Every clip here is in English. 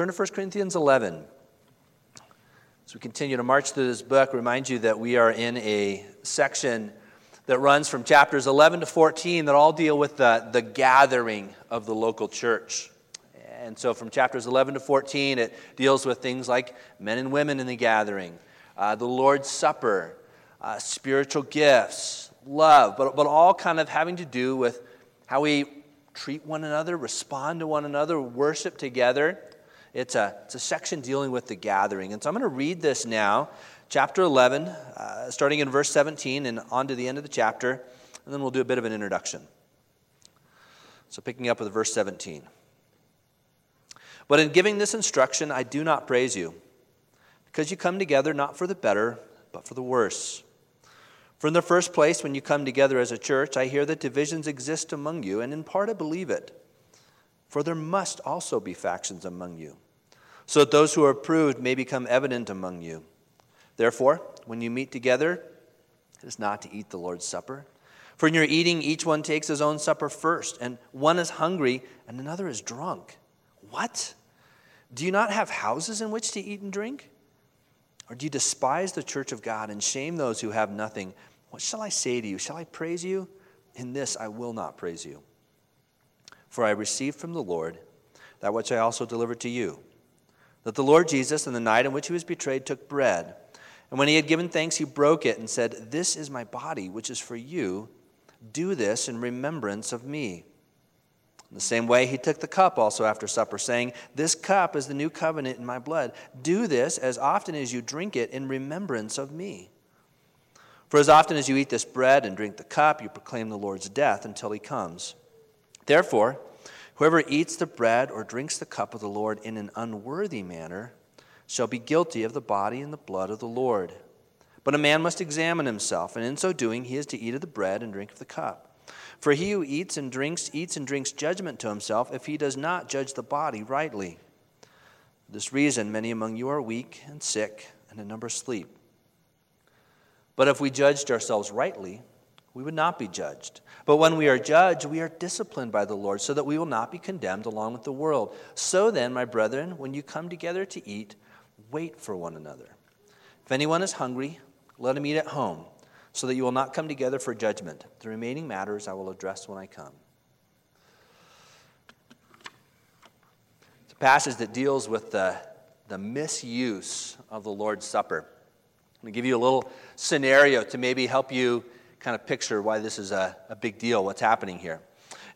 Turn to 1 Corinthians 11. As we continue to march through this book, remind you that we are in a section that runs from chapters 11 to 14 that all deal with the, the gathering of the local church. And so from chapters 11 to 14, it deals with things like men and women in the gathering, uh, the Lord's Supper, uh, spiritual gifts, love, but, but all kind of having to do with how we treat one another, respond to one another, worship together. It's a, it's a section dealing with the gathering. And so I'm going to read this now, chapter 11, uh, starting in verse 17 and on to the end of the chapter, and then we'll do a bit of an introduction. So picking up with verse 17. But in giving this instruction, I do not praise you, because you come together not for the better, but for the worse. For in the first place, when you come together as a church, I hear that divisions exist among you, and in part I believe it. For there must also be factions among you, so that those who are approved may become evident among you. Therefore, when you meet together, it is not to eat the Lord's Supper. For in your eating, each one takes his own supper first, and one is hungry and another is drunk. What? Do you not have houses in which to eat and drink? Or do you despise the church of God and shame those who have nothing? What shall I say to you? Shall I praise you? In this I will not praise you. For I received from the Lord that which I also delivered to you that the Lord Jesus, in the night in which he was betrayed, took bread. And when he had given thanks, he broke it and said, This is my body, which is for you. Do this in remembrance of me. In the same way, he took the cup also after supper, saying, This cup is the new covenant in my blood. Do this as often as you drink it in remembrance of me. For as often as you eat this bread and drink the cup, you proclaim the Lord's death until he comes. Therefore, whoever eats the bread or drinks the cup of the Lord in an unworthy manner shall be guilty of the body and the blood of the Lord. But a man must examine himself, and in so doing, he is to eat of the bread and drink of the cup. For he who eats and drinks, eats and drinks judgment to himself if he does not judge the body rightly. For this reason, many among you are weak and sick, and a number sleep. But if we judged ourselves rightly, we would not be judged. But when we are judged, we are disciplined by the Lord, so that we will not be condemned along with the world. So then, my brethren, when you come together to eat, wait for one another. If anyone is hungry, let him eat at home so that you will not come together for judgment. The remaining matters I will address when I come. It's a passage that deals with the, the misuse of the Lord's Supper. I'm going to give you a little scenario to maybe help you kind of picture why this is a, a big deal, what's happening here.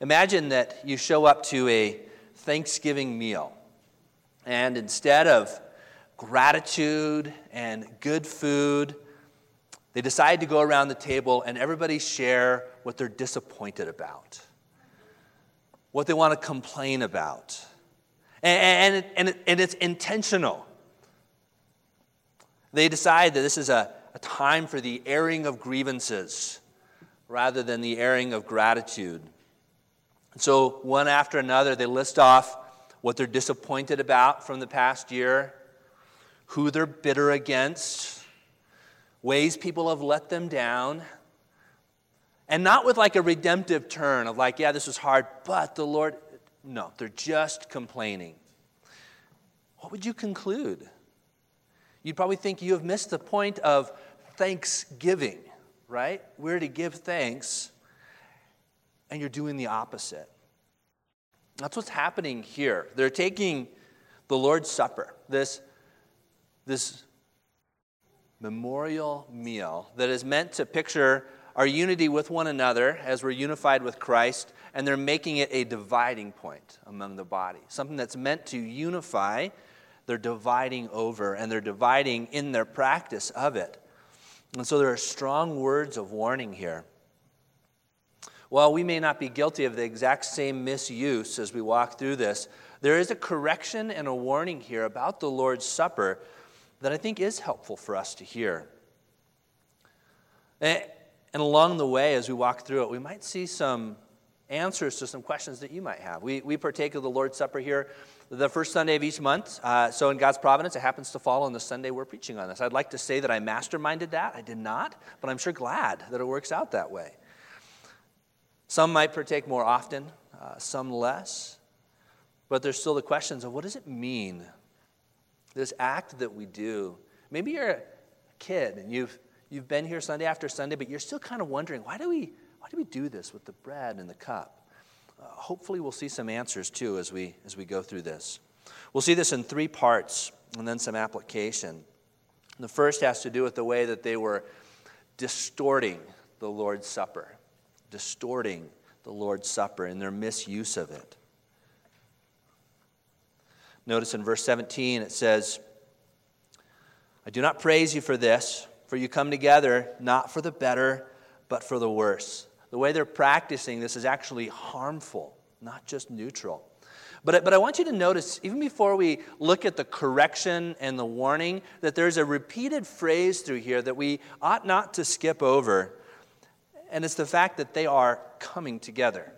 Imagine that you show up to a Thanksgiving meal, and instead of gratitude and good food, they decide to go around the table and everybody share what they're disappointed about, what they want to complain about. And, and, and, and it's intentional. They decide that this is a, a time for the airing of grievances rather than the airing of gratitude. And so, one after another, they list off what they're disappointed about from the past year, who they're bitter against, ways people have let them down. And not with like a redemptive turn of like, yeah, this was hard, but the Lord, no, they're just complaining. What would you conclude? You'd probably think you have missed the point of thanksgiving, right? We're to give thanks, and you're doing the opposite. That's what's happening here. They're taking the Lord's Supper, this, this memorial meal that is meant to picture our unity with one another as we're unified with Christ, and they're making it a dividing point among the body. Something that's meant to unify, they're dividing over, and they're dividing in their practice of it. And so there are strong words of warning here. While we may not be guilty of the exact same misuse as we walk through this, there is a correction and a warning here about the Lord's Supper that I think is helpful for us to hear. Eh, and along the way, as we walk through it, we might see some answers to some questions that you might have. We, we partake of the Lord's Supper here the first Sunday of each month. Uh, so, in God's providence, it happens to fall on the Sunday we're preaching on this. I'd like to say that I masterminded that. I did not, but I'm sure glad that it works out that way. Some might partake more often, uh, some less. But there's still the questions of what does it mean? This act that we do. Maybe you're a kid and you've, you've been here Sunday after Sunday, but you're still kind of wondering why do we, why do, we do this with the bread and the cup? Hopefully, we'll see some answers too as we, as we go through this. We'll see this in three parts and then some application. The first has to do with the way that they were distorting the Lord's Supper, distorting the Lord's Supper in their misuse of it. Notice in verse 17 it says, I do not praise you for this, for you come together not for the better, but for the worse. The way they're practicing this is actually harmful, not just neutral. But, but I want you to notice, even before we look at the correction and the warning, that there's a repeated phrase through here that we ought not to skip over. And it's the fact that they are coming together.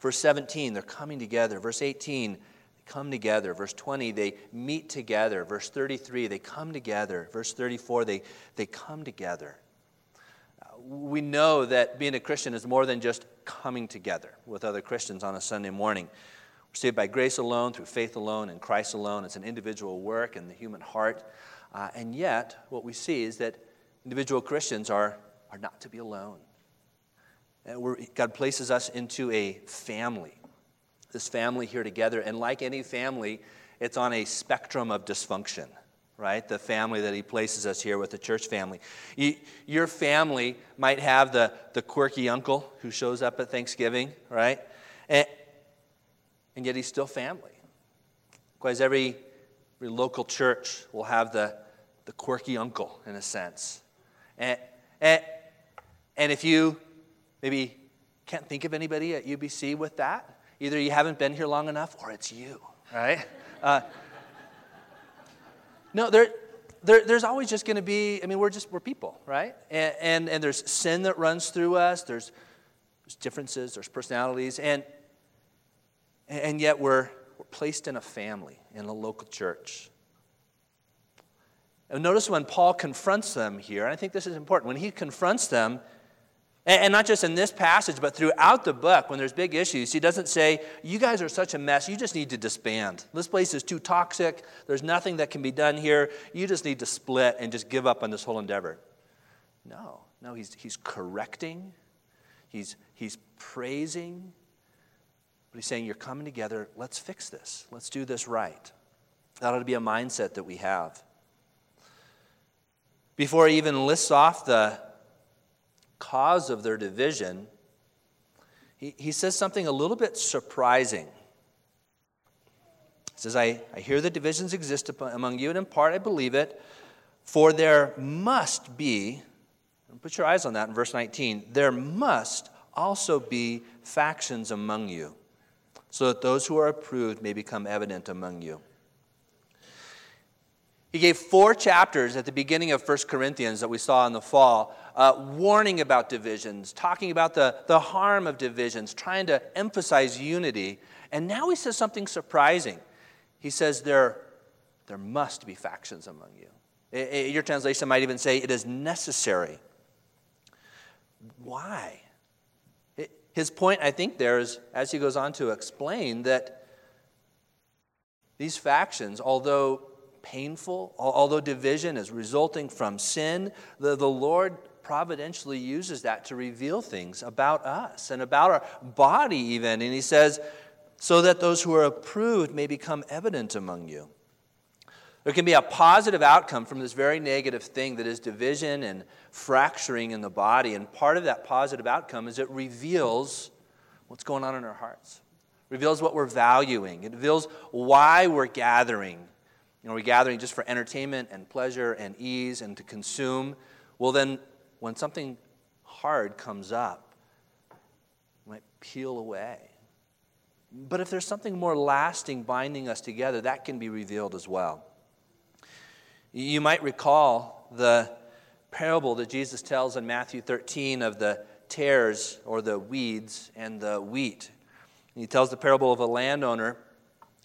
Verse 17, they're coming together. Verse 18, they come together. Verse 20, they meet together. Verse 33, they come together. Verse 34, they, they come together. We know that being a Christian is more than just coming together with other Christians on a Sunday morning. We're saved by grace alone, through faith alone, in Christ alone. It's an individual work in the human heart. Uh, and yet, what we see is that individual Christians are, are not to be alone. God places us into a family, this family here together. And like any family, it's on a spectrum of dysfunction, right? The family that He places us here with the church family. You, your family might have the, the quirky uncle who shows up at Thanksgiving, right? And, and yet he's still family. Because every, every local church will have the, the quirky uncle, in a sense. And, and, and if you maybe can't think of anybody at UBC with that, either you haven't been here long enough or it's you, right? Uh, no, there, there, there's always just going to be, I mean, we're just, we're people, right? And, and, and there's sin that runs through us, there's, there's differences, there's personalities, and, and yet we're, we're placed in a family, in a local church. And notice when Paul confronts them here, and I think this is important, when he confronts them, and not just in this passage, but throughout the book, when there's big issues, he doesn't say, You guys are such a mess, you just need to disband. This place is too toxic, there's nothing that can be done here, you just need to split and just give up on this whole endeavor. No, no, he's, he's correcting, he's, he's praising, but he's saying, You're coming together. Let's fix this. Let's do this right. That ought to be a mindset that we have. Before he even lists off the cause of their division, he, he says something a little bit surprising. He says, I, I hear that divisions exist among you, and in part I believe it, for there must be, put your eyes on that in verse 19, there must also be factions among you so that those who are approved may become evident among you. He gave four chapters at the beginning of 1 Corinthians that we saw in the fall, uh, warning about divisions, talking about the, the harm of divisions, trying to emphasize unity. And now he says something surprising. He says, There, there must be factions among you. It, it, your translation might even say, It is necessary. Why? His point, I think, there is, as he goes on to explain, that these factions, although painful, although division is resulting from sin, the, the Lord providentially uses that to reveal things about us and about our body, even. And he says, so that those who are approved may become evident among you. There can be a positive outcome from this very negative thing that is division and fracturing in the body. And part of that positive outcome is it reveals what's going on in our hearts, reveals what we're valuing, it reveals why we're gathering. You know, we're gathering just for entertainment and pleasure and ease and to consume. Well, then, when something hard comes up, it might peel away. But if there's something more lasting binding us together, that can be revealed as well. You might recall the parable that Jesus tells in Matthew 13 of the tares or the weeds and the wheat. He tells the parable of a landowner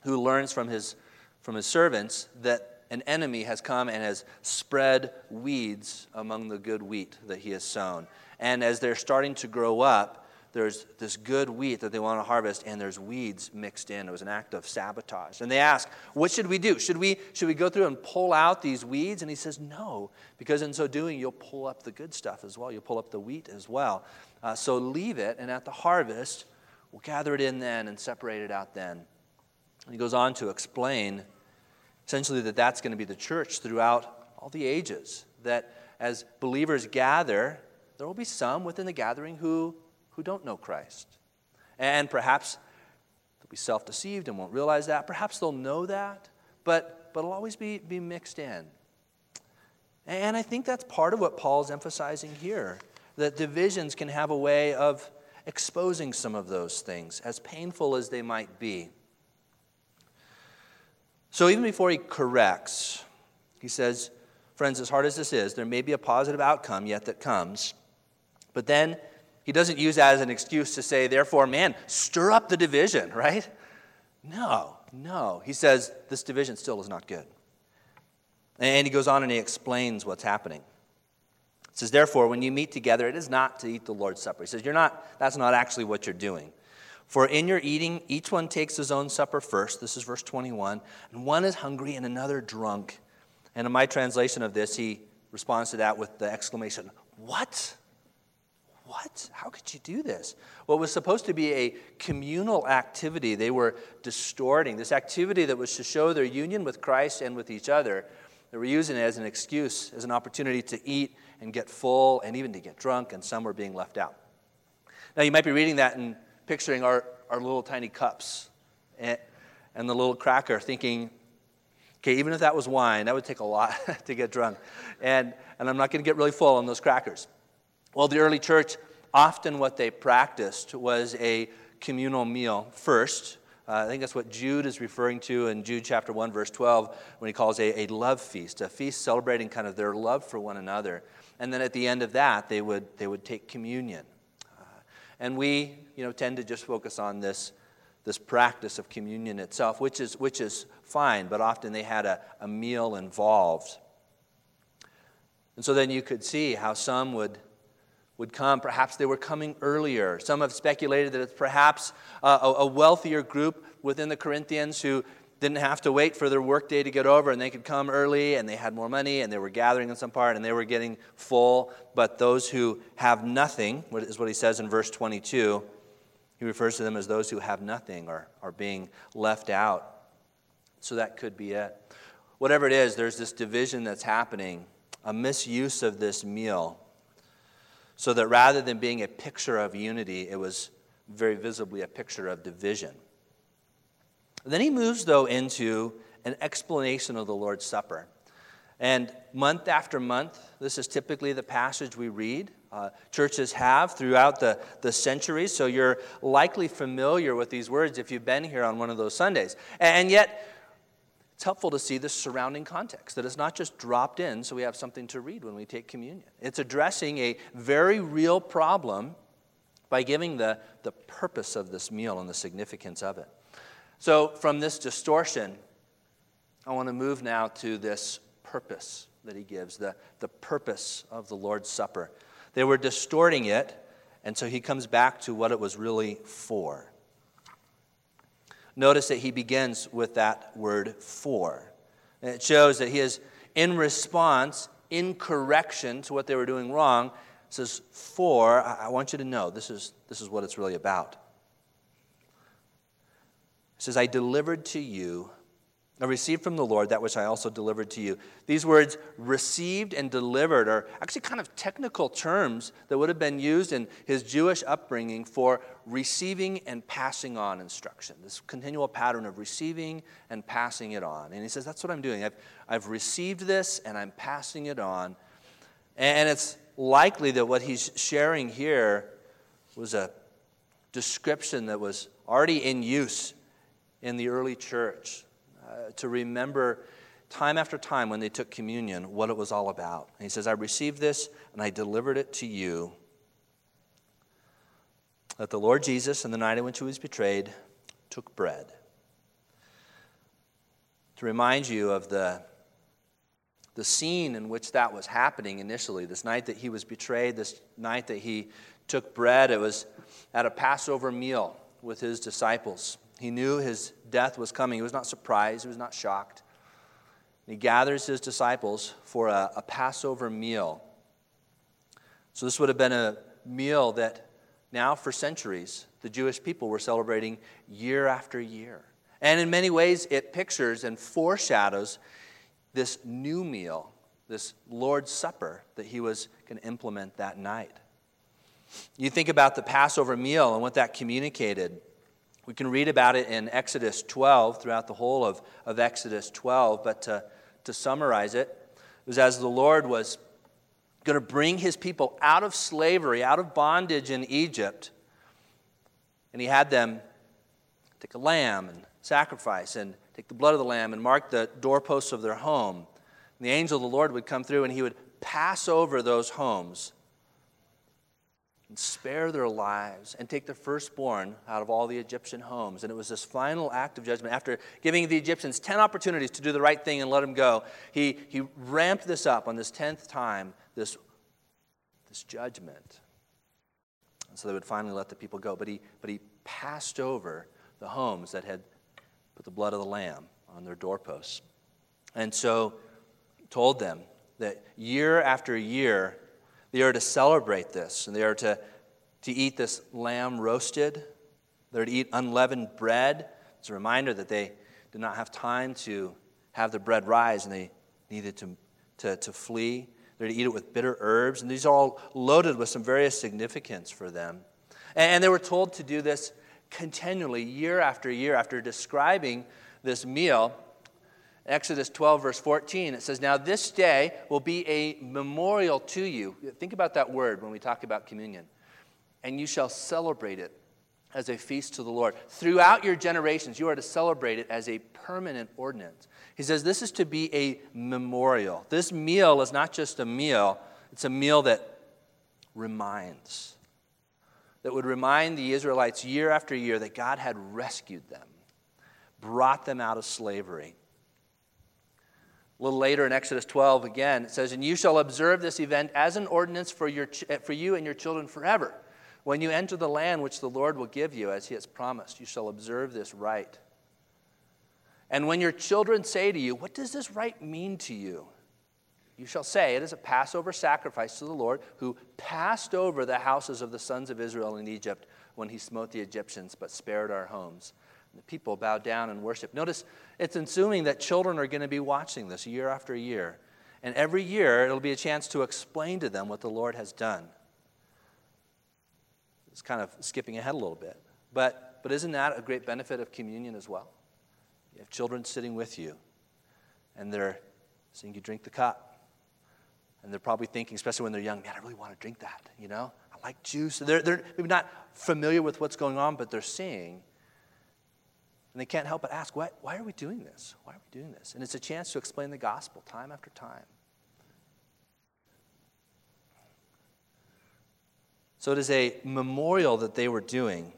who learns from his, from his servants that an enemy has come and has spread weeds among the good wheat that he has sown. And as they're starting to grow up, there's this good wheat that they want to harvest, and there's weeds mixed in. It was an act of sabotage. And they ask, What should we do? Should we, should we go through and pull out these weeds? And he says, No, because in so doing, you'll pull up the good stuff as well. You'll pull up the wheat as well. Uh, so leave it, and at the harvest, we'll gather it in then and separate it out then. And he goes on to explain essentially that that's going to be the church throughout all the ages. That as believers gather, there will be some within the gathering who who don't know Christ. And perhaps they'll be self deceived and won't realize that. Perhaps they'll know that, but, but it'll always be, be mixed in. And I think that's part of what Paul's emphasizing here that divisions can have a way of exposing some of those things, as painful as they might be. So even before he corrects, he says, Friends, as hard as this is, there may be a positive outcome yet that comes. But then he doesn't use that as an excuse to say, therefore, man, stir up the division, right? No, no. He says, this division still is not good. And he goes on and he explains what's happening. It says, therefore, when you meet together, it is not to eat the Lord's Supper. He says, you're not, that's not actually what you're doing. For in your eating, each one takes his own supper first. This is verse 21. And one is hungry and another drunk. And in my translation of this, he responds to that with the exclamation, What? What? How could you do this? What was supposed to be a communal activity, they were distorting. This activity that was to show their union with Christ and with each other, they were using it as an excuse, as an opportunity to eat and get full and even to get drunk, and some were being left out. Now, you might be reading that and picturing our, our little tiny cups and, and the little cracker, thinking, okay, even if that was wine, that would take a lot to get drunk. And, and I'm not going to get really full on those crackers. Well, the early church, often what they practiced was a communal meal first. Uh, I think that's what Jude is referring to in Jude chapter 1, verse 12, when he calls a, a love feast, a feast celebrating kind of their love for one another. And then at the end of that, they would, they would take communion. And we, you know, tend to just focus on this, this practice of communion itself, which is, which is fine, but often they had a, a meal involved. And so then you could see how some would would come. Perhaps they were coming earlier. Some have speculated that it's perhaps a, a, wealthier group within the Corinthians who didn't have to wait for their workday to get over and they could come early and they had more money and they were gathering in some part and they were getting full. But those who have nothing, is what he says in verse 22, he refers to them as those who have nothing or are being left out. So that could be it. Whatever it is, there's this division that's happening, a misuse of this meal so that rather than being a picture of unity, it was very visibly a picture of division. Then he moves, though, into an explanation of the Lord's Supper. And month after month, this is typically the passage we read. Uh, churches have throughout the, the centuries, so you're likely familiar with these words if you've been here on one of those Sundays. And yet, it's helpful to see the surrounding context, that it's not just dropped in so we have something to read when we take communion. It's addressing a very real problem by giving the, the purpose of this meal and the significance of it. So, from this distortion, I want to move now to this purpose that he gives, the, the purpose of the Lord's Supper. They were distorting it, and so he comes back to what it was really for. Notice that he begins with that word for. And it shows that he is in response, in correction to what they were doing wrong, says, For, I want you to know this is, this is what it's really about. He says, I delivered to you I received from the Lord that which I also delivered to you. These words, received and delivered, are actually kind of technical terms that would have been used in his Jewish upbringing for receiving and passing on instruction. This continual pattern of receiving and passing it on. And he says, That's what I'm doing. I've, I've received this and I'm passing it on. And it's likely that what he's sharing here was a description that was already in use in the early church uh, to remember time after time when they took communion what it was all about. And he says, I received this and I delivered it to you. That the Lord Jesus, in the night in which he was betrayed, took bread. To remind you of the, the scene in which that was happening initially, this night that he was betrayed, this night that he took bread, it was at a Passover meal with his disciples. He knew his death was coming. He was not surprised, he was not shocked. He gathers his disciples for a, a Passover meal. So, this would have been a meal that now, for centuries, the Jewish people were celebrating year after year. And in many ways, it pictures and foreshadows this new meal, this Lord's Supper that he was going to implement that night. You think about the Passover meal and what that communicated. We can read about it in Exodus 12, throughout the whole of, of Exodus 12, but to, to summarize it, it was as the Lord was going to bring his people out of slavery, out of bondage in Egypt, and he had them take a lamb and sacrifice and take the blood of the lamb and mark the doorposts of their home. And the angel of the Lord would come through and he would pass over those homes and spare their lives and take the firstborn out of all the Egyptian homes. And it was this final act of judgment. After giving the Egyptians 10 opportunities to do the right thing and let them go, he, he ramped this up on this 10th time, this, this judgment. And so they would finally let the people go. But he, but he passed over the homes that had put the blood of the lamb on their doorposts. And so told them that year after year, they are to celebrate this, and they are to, to eat this lamb roasted. They're to eat unleavened bread. It's a reminder that they did not have time to have the bread rise, and they needed to, to, to flee. They're to eat it with bitter herbs, and these are all loaded with some various significance for them. And, and they were told to do this continually, year after year, after describing this meal Exodus 12, verse 14, it says, Now this day will be a memorial to you. Think about that word when we talk about communion. And you shall celebrate it as a feast to the Lord. Throughout your generations, you are to celebrate it as a permanent ordinance. He says this is to be a memorial. This meal is not just a meal, it's a meal that reminds, that would remind the Israelites year after year that God had rescued them, brought them out of slavery a little later in Exodus 12, again, it says, And you shall observe this event as an ordinance for, your, for you and your children forever. When you enter the land which the Lord will give you, as he has promised, you shall observe this rite. And when your children say to you, What does this rite mean to you? You shall say, It is a Passover sacrifice to the Lord who passed over the houses of the sons of Israel in Egypt when he smote the Egyptians, but spared our homes. The people bow down and worship. Notice it's assuming that children are going to be watching this year after year. And every year it'll be a chance to explain to them what the Lord has done. It's kind of skipping ahead a little bit. But, but isn't that a great benefit of communion as well? You have children sitting with you, and they're seeing you drink the cup. And they're probably thinking, especially when they're young, man, I really want to drink that, you know? I like juice. They're, they're maybe not familiar with what's going on, but they're seeing and they can't help but ask, why, why are we doing this? Why are we doing this? And it's a chance to explain the gospel time after time. So it is a memorial that they were doing,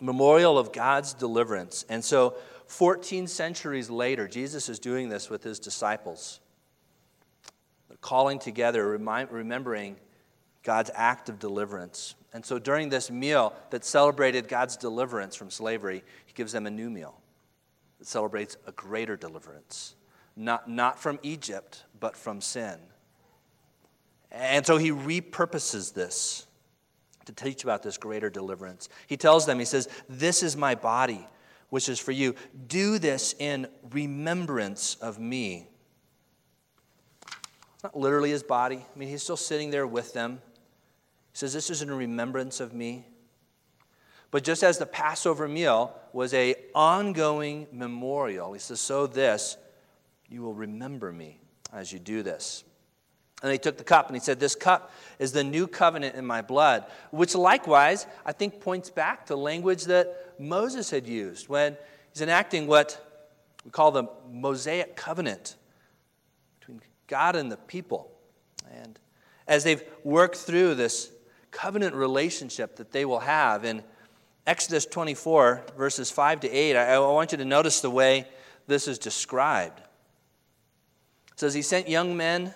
memorial of God's deliverance. And so 14 centuries later, Jesus is doing this with his disciples. They're calling together, remind, remembering God's act of deliverance. And so during this meal that celebrated God's deliverance from slavery, he gives them a new meal that celebrates a greater deliverance, not, not from Egypt, but from sin. And so he repurposes this to teach about this greater deliverance. He tells them, he says, This is my body, which is for you. Do this in remembrance of me. It's not literally his body. I mean, he's still sitting there with them. He says, This is in remembrance of me. But just as the Passover meal was a ongoing memorial, he says, So this, you will remember me as you do this. And he took the cup and he said, This cup is the new covenant in my blood, which likewise, I think, points back to language that Moses had used when he's enacting what we call the Mosaic covenant between God and the people. And as they've worked through this covenant relationship that they will have. In Exodus 24, verses 5 to 8, I, want you to notice the way this is described. It says he sent young men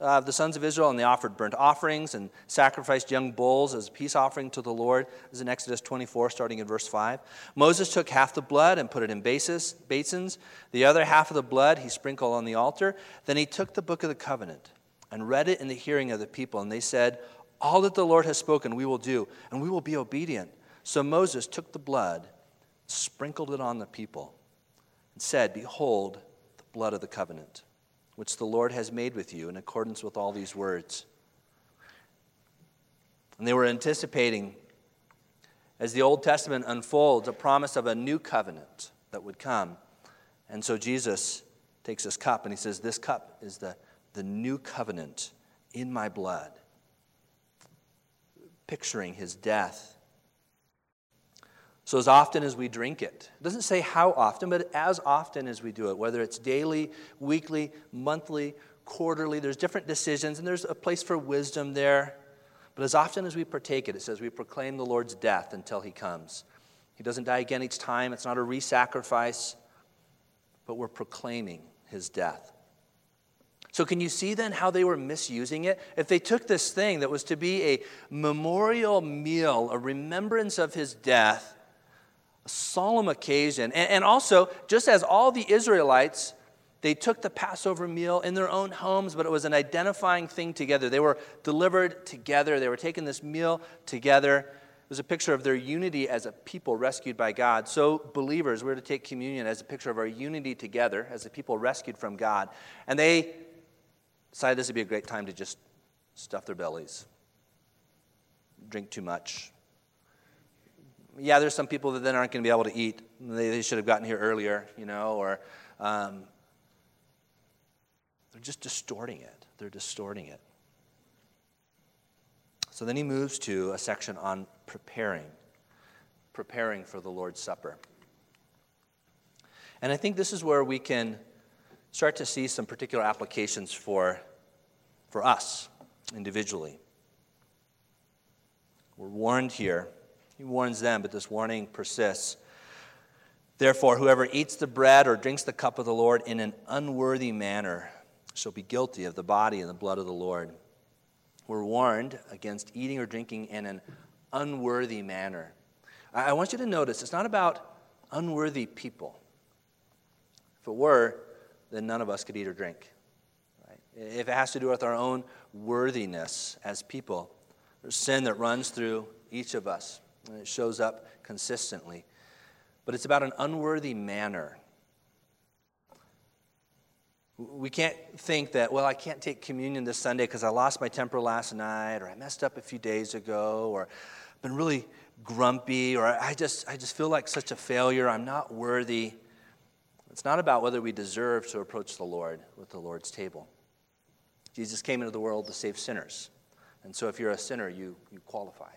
uh, the sons of Israel, and they offered burnt offerings and sacrificed young bulls as a peace offering to the Lord. This is in Exodus 24, starting in verse 5. Moses took half the blood and put it in bases, basins. The other half of the blood he sprinkled on the altar. Then he took the book of the covenant and read it in the hearing of the people. And they said, All that the Lord has spoken, we will do, and we will be obedient. So Moses took the blood, sprinkled it on the people, and said, Behold, the blood of the covenant which the Lord has made with you in accordance with all these words. And they were anticipating, as the Old Testament unfolds, a promise of a new covenant that would come. And so Jesus takes this cup and he says, This cup is the, the new covenant in my blood, picturing his death so, as often as we drink it, it doesn't say how often, but as often as we do it, whether it's daily, weekly, monthly, quarterly, there's different decisions, and there's a place for wisdom there. But as often as we partake it, it says we proclaim the Lord's death until he comes. He doesn't die again each time, it's not a re sacrifice, but we're proclaiming his death. So, can you see then how they were misusing it? If they took this thing that was to be a memorial meal, a remembrance of his death, a solemn occasion. And, and also, just as all the Israelites, they took the Passover meal in their own homes, but it was an identifying thing together. They were delivered together, they were taking this meal together. It was a picture of their unity as a people rescued by God. So, believers, we're to take communion as a picture of our unity together as a people rescued from God. And they decided this would be a great time to just stuff their bellies, drink too much, yeah, there's some people that then aren't going to be able to eat. They, they should have gotten here earlier, you know, or um, they're just distorting it. They're distorting it. So then he moves to a section on preparing, preparing for the Lord's Supper. And I think this is where we can start to see some particular applications for, for us individually. We're warned here he warns them, but this warning persists. Therefore, whoever eats the bread or drinks the cup of the Lord in an unworthy manner shall be guilty of the body and the blood of the Lord. We're warned against eating or drinking in an unworthy manner. I want you to notice it's not about unworthy people. If it were, then none of us could eat or drink. Right? If it has to do with our own worthiness as people, there's sin that runs through each of us. And it shows up consistently. But it's about an unworthy manner. We can't think that, well, I can't take communion this Sunday because I lost my temper last night, or I messed up a few days ago, or I've been really grumpy, or I just, I just feel like such a failure. I'm not worthy. It's not about whether we deserve to approach the Lord with the Lord's table. Jesus came into the world to save sinners. And so if you're a sinner, you, you qualify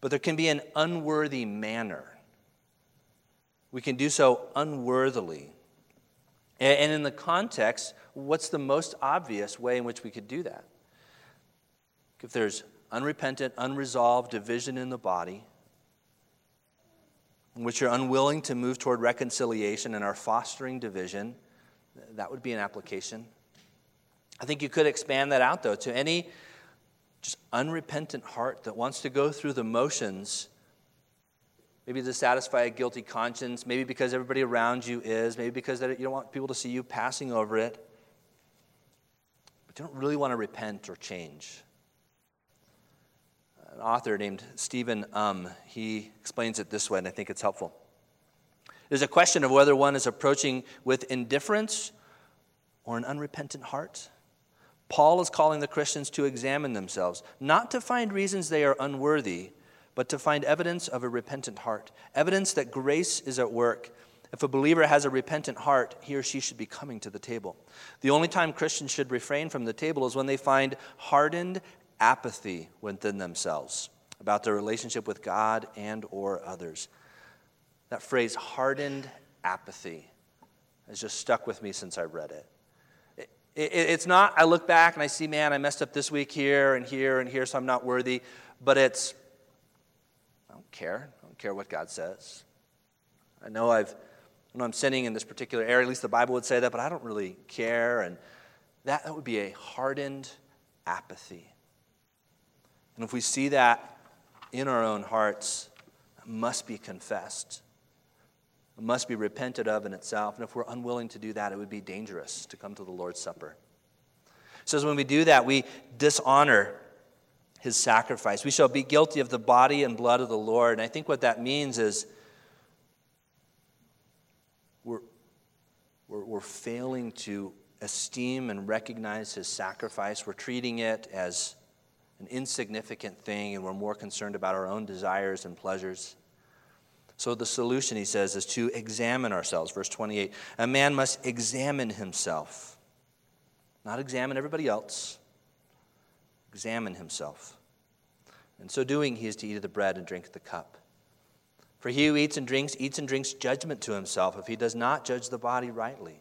but there can be an unworthy manner. We can do so unworthily. And in the context, what's the most obvious way in which we could do that? If there's unrepentant, unresolved division in the body, which you're unwilling to move toward reconciliation and are fostering division, that would be an application. I think you could expand that out, though, to any just unrepentant heart that wants to go through the motions, maybe to satisfy a guilty conscience, maybe because everybody around you is, maybe because you don't want people to see you passing over it, but you don't really want to repent or change. An author named Stephen Um, he explains it this way, and I think it's helpful. There's a question of whether one is approaching with indifference or an unrepentant heart. Paul is calling the Christians to examine themselves, not to find reasons they are unworthy, but to find evidence of a repentant heart, evidence that grace is at work. If a believer has a repentant heart, he or she should be coming to the table. The only time Christians should refrain from the table is when they find hardened apathy within themselves about their relationship with God and or others. That phrase hardened apathy has just stuck with me since I read it. It's not, I look back and I see, man, I messed up this week here and here and here, so I'm not worthy. But it's, I don't care. I don't care what God says. I know I've I know I'm sinning in this particular area, at least the Bible would say that, but I don't really care. And that, that would be a hardened apathy. And if we see that in our own hearts, it must be confessed. It must be repented of in itself. And if we're unwilling to do that, it would be dangerous to come to the Lord's Supper. It says when we do that, we dishonor his sacrifice. We shall be guilty of the body and blood of the Lord. And I think what that means is we're, we're, we're failing to esteem and recognize his sacrifice. We're treating it as an insignificant thing, and we're more concerned about our own desires and pleasures. So, the solution, he says, is to examine ourselves. Verse 28 A man must examine himself, not examine everybody else, examine himself. In so doing, he is to eat of the bread and drink of the cup. For he who eats and drinks, eats and drinks judgment to himself if he does not judge the body rightly.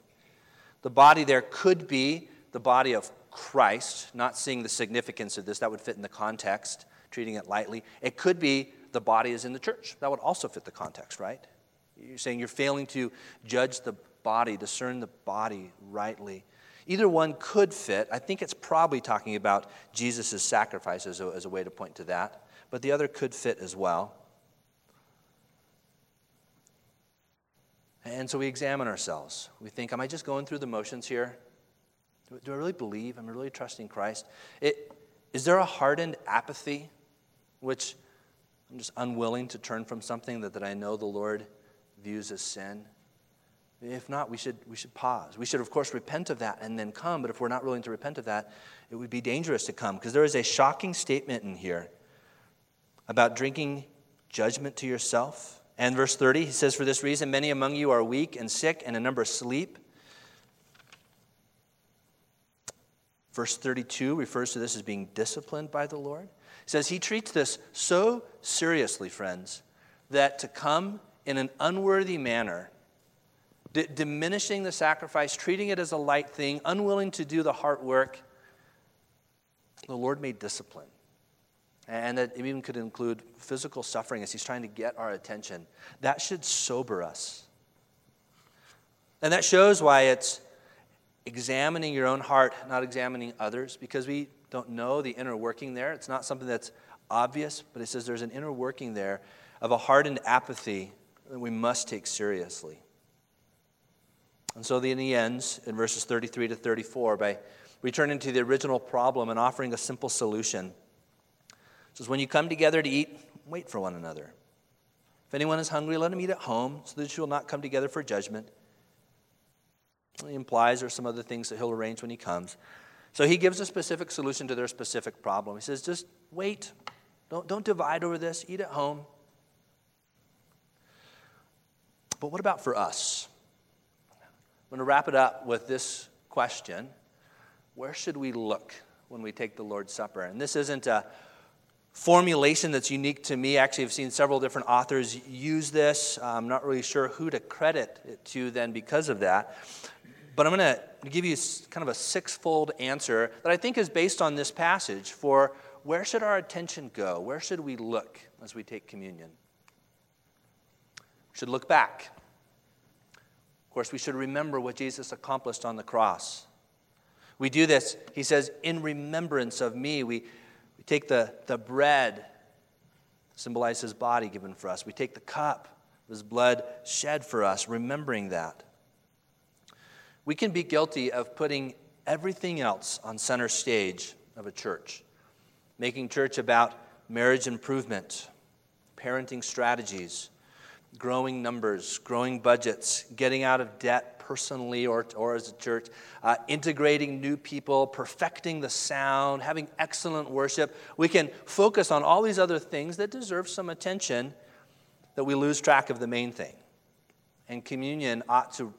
The body there could be the body of Christ, not seeing the significance of this. That would fit in the context, treating it lightly. It could be the body is in the church. That would also fit the context, right? You're saying you're failing to judge the body, discern the body rightly. Either one could fit. I think it's probably talking about Jesus' sacrifice as a, as a way to point to that, but the other could fit as well. And so we examine ourselves. We think, Am I just going through the motions here? Do, I really believe? I'm really trusting Christ? It, is there a hardened apathy, which I'm just unwilling to turn from something that, that I know the Lord views as sin? If not, we should, we should pause. We should, of course, repent of that and then come. But if we're not willing to repent of that, it would be dangerous to come because there is a shocking statement in here about drinking judgment to yourself. And verse 30, he says, For this reason, many among you are weak and sick, and a number sleep. Verse 32 refers to this as being disciplined by the Lord. He says he treats this so seriously, friends, that to come in an unworthy manner D- diminishing the sacrifice, treating it as a light thing, unwilling to do the hard work, the Lord made discipline. And that even could include physical suffering as He's trying to get our attention. That should sober us. And that shows why it's examining your own heart, not examining others, because we don't know the inner working there. It's not something that's obvious, but it says there's an inner working there of a hardened apathy that we must take seriously. And so then he ends in verses 33 to 34 by returning to the original problem and offering a simple solution. It says, When you come together to eat, wait for one another. If anyone is hungry, let him eat at home, so that you will not come together for judgment. He implies there's some other things that he'll arrange when he comes. So he gives a specific solution to their specific problem. He says, just wait. Don't, don't divide over this. Eat at home. But what about for us? I'm going to wrap it up with this question Where should we look when we take the Lord's Supper? And this isn't a formulation that's unique to me. Actually, I've seen several different authors use this. I'm not really sure who to credit it to then because of that. But I'm going to give you kind of a six-fold answer that I think is based on this passage for where should our attention go? Where should we look as we take communion? We should look back. Of course, we should remember what Jesus accomplished on the cross. We do this, he says, in remembrance of me. We, we take the, the bread, symbolize his body given for us. We take the cup, his blood shed for us, remembering that. We can be guilty of putting everything else on center stage of a church, making church about marriage improvement, parenting strategies, growing numbers, growing budgets, getting out of debt personally or, or as a church, uh, integrating new people, perfecting the sound, having excellent worship. We can focus on all these other things that deserve some attention that we lose track of the main thing. And communion ought to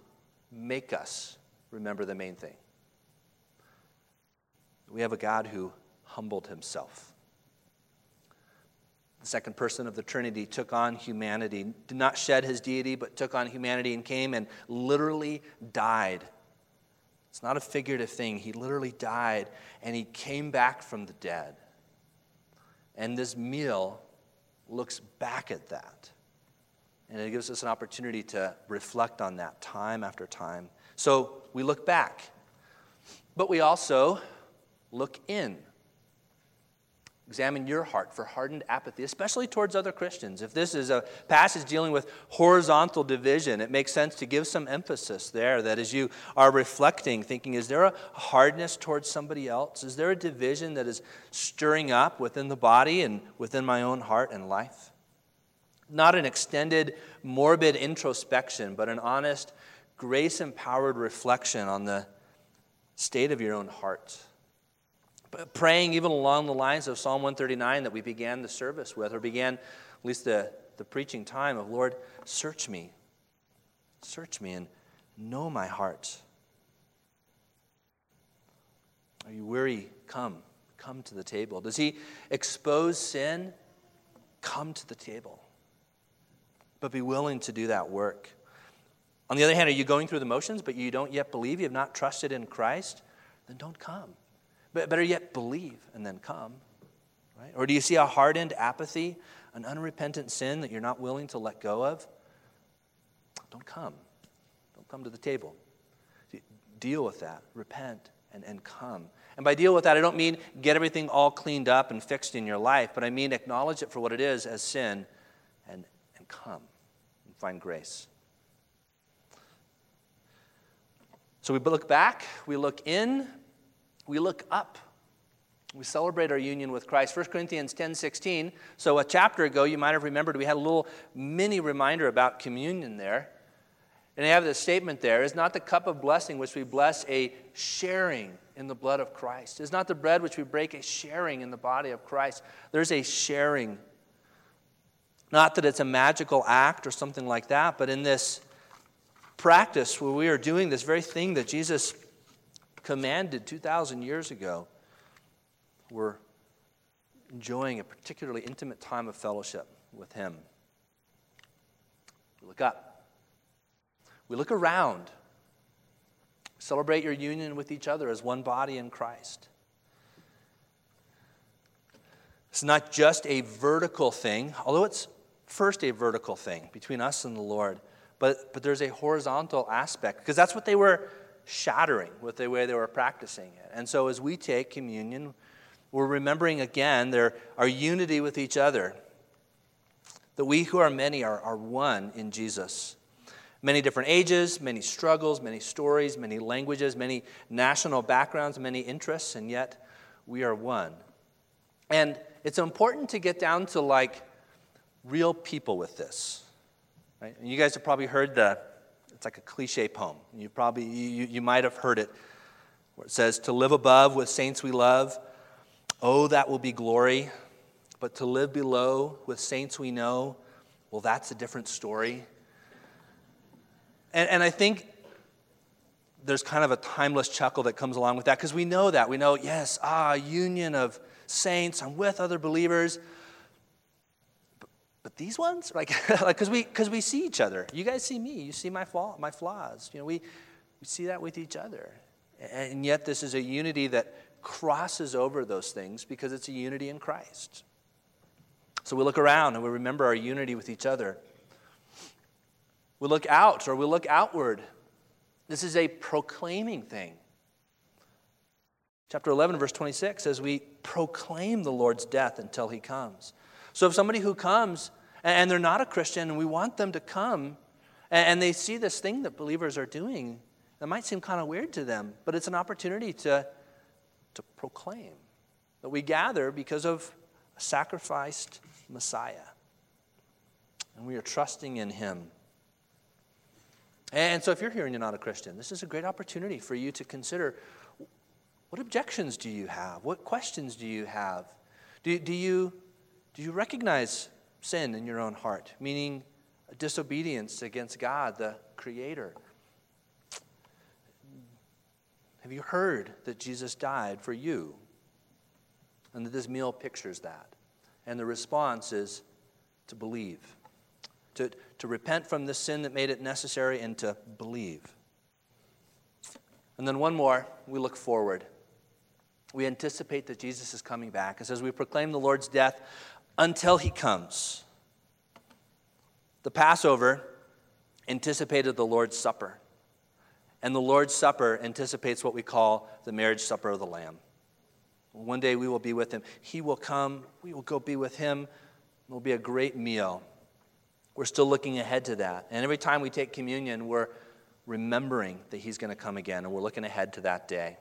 make us remember the main thing. We have a God who humbled himself the second person of the Trinity, took on humanity, did not shed his deity, but took on humanity and came and literally died. It's not a figurative thing. He literally died and he came back from the dead. And this meal looks back at that. And it gives us an opportunity to reflect on that time after time. So we look back, but we also look in. Examine your heart for hardened apathy, especially towards other Christians. If this is a passage dealing with horizontal division, it makes sense to give some emphasis there. That as you are reflecting, thinking, is there a hardness towards somebody else? Is there a division that is stirring up within the body and within my own heart and life? Not an extended, morbid introspection, but an honest, grace empowered reflection on the state of your own heart But praying even along the lines of Psalm 139 that we began the service with, or began at least the, the preaching time of, Lord, search me. Search me and know my heart. Are you weary? Come. Come to the table. Does he expose sin? Come to the table. But be willing to do that work. On the other hand, are you going through the motions, but you don't yet believe? You have not trusted in Christ? Then don't come. But better yet, believe and then come. Right? Or do you see a hardened apathy, an unrepentant sin that you're not willing to let go of? Don't come. Don't come to the table. Deal with that. Repent and, and come. And by deal with that, I don't mean get everything all cleaned up and fixed in your life, but I mean acknowledge it for what it is as sin and, and come and find grace. So we look back, we look in, we look up. We celebrate our union with Christ. 1 Corinthians 10 16. So, a chapter ago, you might have remembered we had a little mini reminder about communion there. And they have this statement there is not the cup of blessing which we bless a sharing in the blood of Christ. Is not the bread which we break a sharing in the body of Christ. There's a sharing. Not that it's a magical act or something like that, but in this practice where we are doing this very thing that Jesus commanded 2,000 years ago, we're enjoying a particularly intimate time of fellowship with Him. We look up, we look around, celebrate your union with each other as one body in Christ. It's not just a vertical thing, although it's first a vertical thing between us and the Lord, but, but there's a horizontal aspect because that's what they were shattering with the way they were practicing it. And so as we take communion, we're remembering again their, our unity with each other. That we who are many are, are one in Jesus. Many different ages, many struggles, many stories, many languages, many national backgrounds, many interests, and yet we are one. And it's important to get down to like real people with this. Right? And you guys have probably heard the it's like a cliche poem. You probably, you, you might have heard it, where it says, To live above with saints we love, oh, that will be glory. But to live below with saints we know, well, that's a different story. And, and I think there's kind of a timeless chuckle that comes along with that because we know that. We know, yes, ah, union of saints, I'm with other believers. These ones, like, because we because we see each other. You guys see me. You see my flaw, my flaws. You know, we we see that with each other, and yet this is a unity that crosses over those things because it's a unity in Christ. So we look around and we remember our unity with each other. We look out or we look outward. This is a proclaiming thing. Chapter 11, verse 26 says, We proclaim the Lord's death until he comes. So if somebody who comes and they're not a Christian and we want them to come and they see this thing that believers are doing, that might seem kind of weird to them, but it's an opportunity to, to proclaim that we gather because of a sacrificed Messiah. And we are trusting in him. And so, if you're here and you're not a Christian, this is a great opportunity for you to consider what objections do you have? What questions do you have? Do, do you do you recognize sin in your own heart, meaning disobedience against God, the Creator? Have you heard that Jesus died for you? And that this meal pictures that. And the response is to believe, to, to repent from the sin that made it necessary, and to believe. And then one more, we look forward. We anticipate that Jesus is coming back. And as we proclaim the Lord's death until he comes. The Passover anticipated the Lord's Supper. And the Lord's Supper anticipates what we call the marriage supper of the Lamb. One day we will be with him. He will come. We will go be with him. It will be a great meal. We're still looking ahead to that. And every time we take communion, we're remembering that he's going to come again, and we're looking ahead to that day.